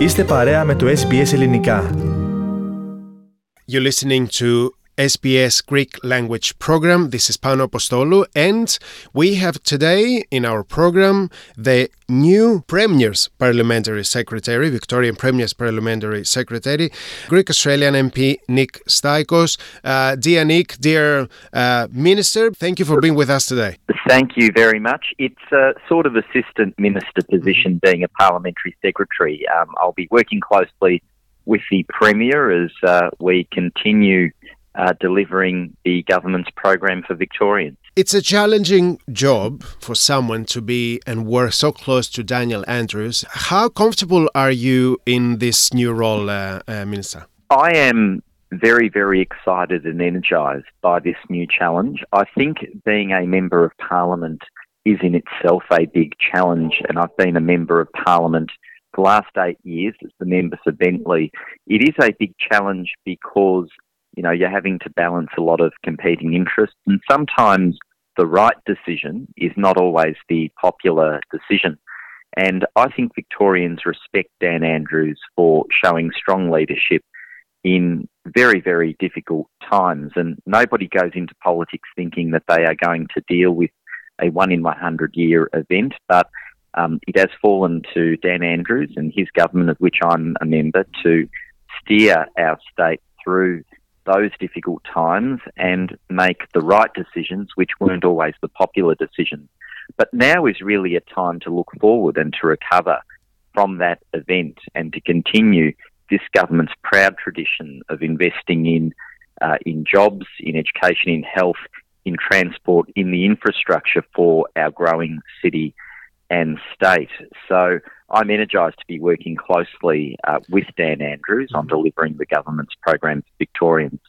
Είστε παρέα με το SBS Ελληνικά. You're listening to SBS Greek language program. This is Pano Apostolou, and we have today in our program the new Premier's Parliamentary Secretary, Victorian Premier's Parliamentary Secretary, Greek Australian MP Nick Staikos. Uh, dear Nick, dear uh, Minister, thank you for being with us today. Thank you very much. It's a sort of assistant minister position being a parliamentary secretary. Um, I'll be working closely with the Premier as uh, we continue uh, delivering the government's program for Victorians. It's a challenging job for someone to be and work so close to Daniel Andrews. How comfortable are you in this new role, uh, uh, Minister? I am very, very excited and energised by this new challenge. I think being a Member of Parliament is in itself a big challenge, and I've been a Member of Parliament the last eight years as the member for Bentleigh. It is a big challenge because you know, you're having to balance a lot of competing interests, and sometimes the right decision is not always the popular decision. And I think Victorians respect Dan Andrews for showing strong leadership in very, very difficult times. And nobody goes into politics thinking that they are going to deal with a one in 100 year event, but um, it has fallen to Dan Andrews and his government, of which I'm a member, to steer our state through those difficult times and make the right decisions, which weren't always the popular decisions. But now is really a time to look forward and to recover from that event and to continue this government's proud tradition of investing in uh, in jobs, in education, in health, in transport, in the infrastructure for our growing city and state. So I'm energised to be working closely uh, with Dan Andrews on delivering the government's program for Victorians.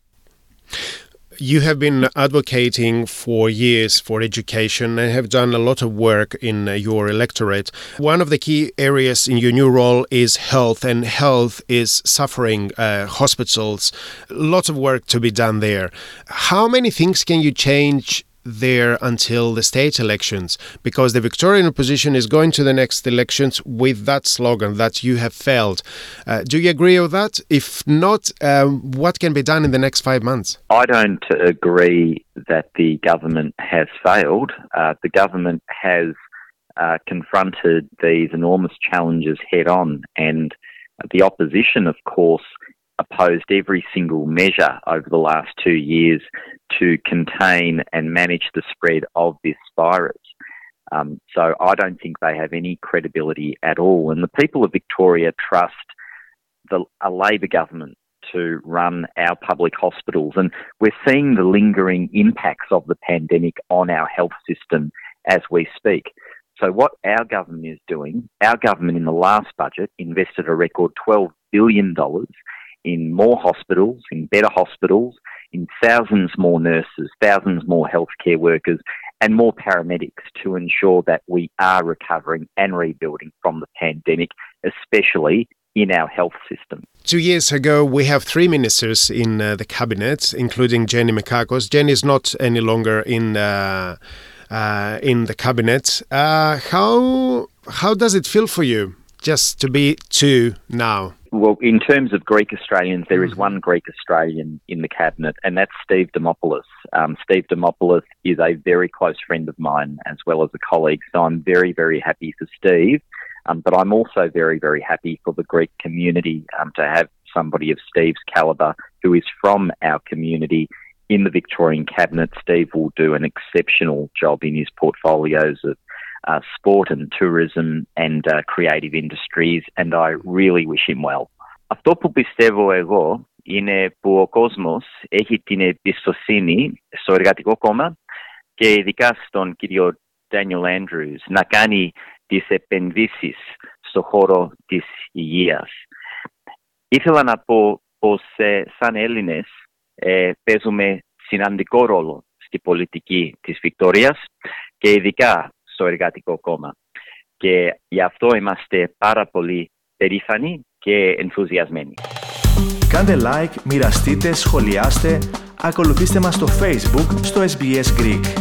You have been advocating for years for education and have done a lot of work in your electorate. One of the key areas in your new role is health, and health is suffering. Uh, hospitals, lots of work to be done there. How many things can you change there until the state elections because the Victorian opposition is going to the next elections with that slogan that you have failed. Uh, do you agree with that? If not, um, what can be done in the next five months? I don't agree that the government has failed. Uh, the government has uh, confronted these enormous challenges head on, and the opposition, of course, opposed every single measure over the last two years to contain and manage the spread of this virus. Um, so I don't think they have any credibility at all. And the people of Victoria trust the, a Labor government to run our public hospitals. And we're seeing the lingering impacts of the pandemic on our health system as we speak. So, what our government is doing, our government in the last budget invested a record $12 billion in more hospitals, in better hospitals, in thousands more nurses, thousands more healthcare workers, and more paramedics to ensure that we are recovering and rebuilding from the pandemic, especially in our health system. Two years ago, we have three ministers in uh, the cabinet, including Jenny Mikakos. Jenny is not any longer in uh, uh, in the cabinet. Uh, how how does it feel for you just to be two now? Well, in terms of Greek Australians, there is one Greek Australian in the cabinet, and that's Steve Dimopoulos. Um, Steve Dimopoulos is a very close friend of mine as well as a colleague, so I'm very, very happy for Steve. Um, but I'm also very, very happy for the Greek community um, to have somebody of Steve's calibre who is from our community in the Victorian cabinet. Steve will do an exceptional job in his portfolios of uh, sport and tourism and uh, creative industries, and I really wish him well. Αυτό που πιστεύω εγώ είναι που ο κόσμος έχει την εμπιστοσύνη στο εργατικό κόμμα και ειδικά στον κύριο Daniel Andrews να κάνει τις επενδύσεις στο χώρο της υγείας. Ήθελα να πω πως ε, σαν Έλληνες ε, παίζουμε σημαντικό ρόλο στη πολιτική της Βικτόριας και ειδικά στο Εργατικό Κόμμα. Και γι' αυτό είμαστε πάρα πολύ περήφανοι και ενθουσιασμένοι. Κάντε like, μοιραστείτε, σχολιάστε, ακολουθήστε μας στο Facebook, στο SBS Greek.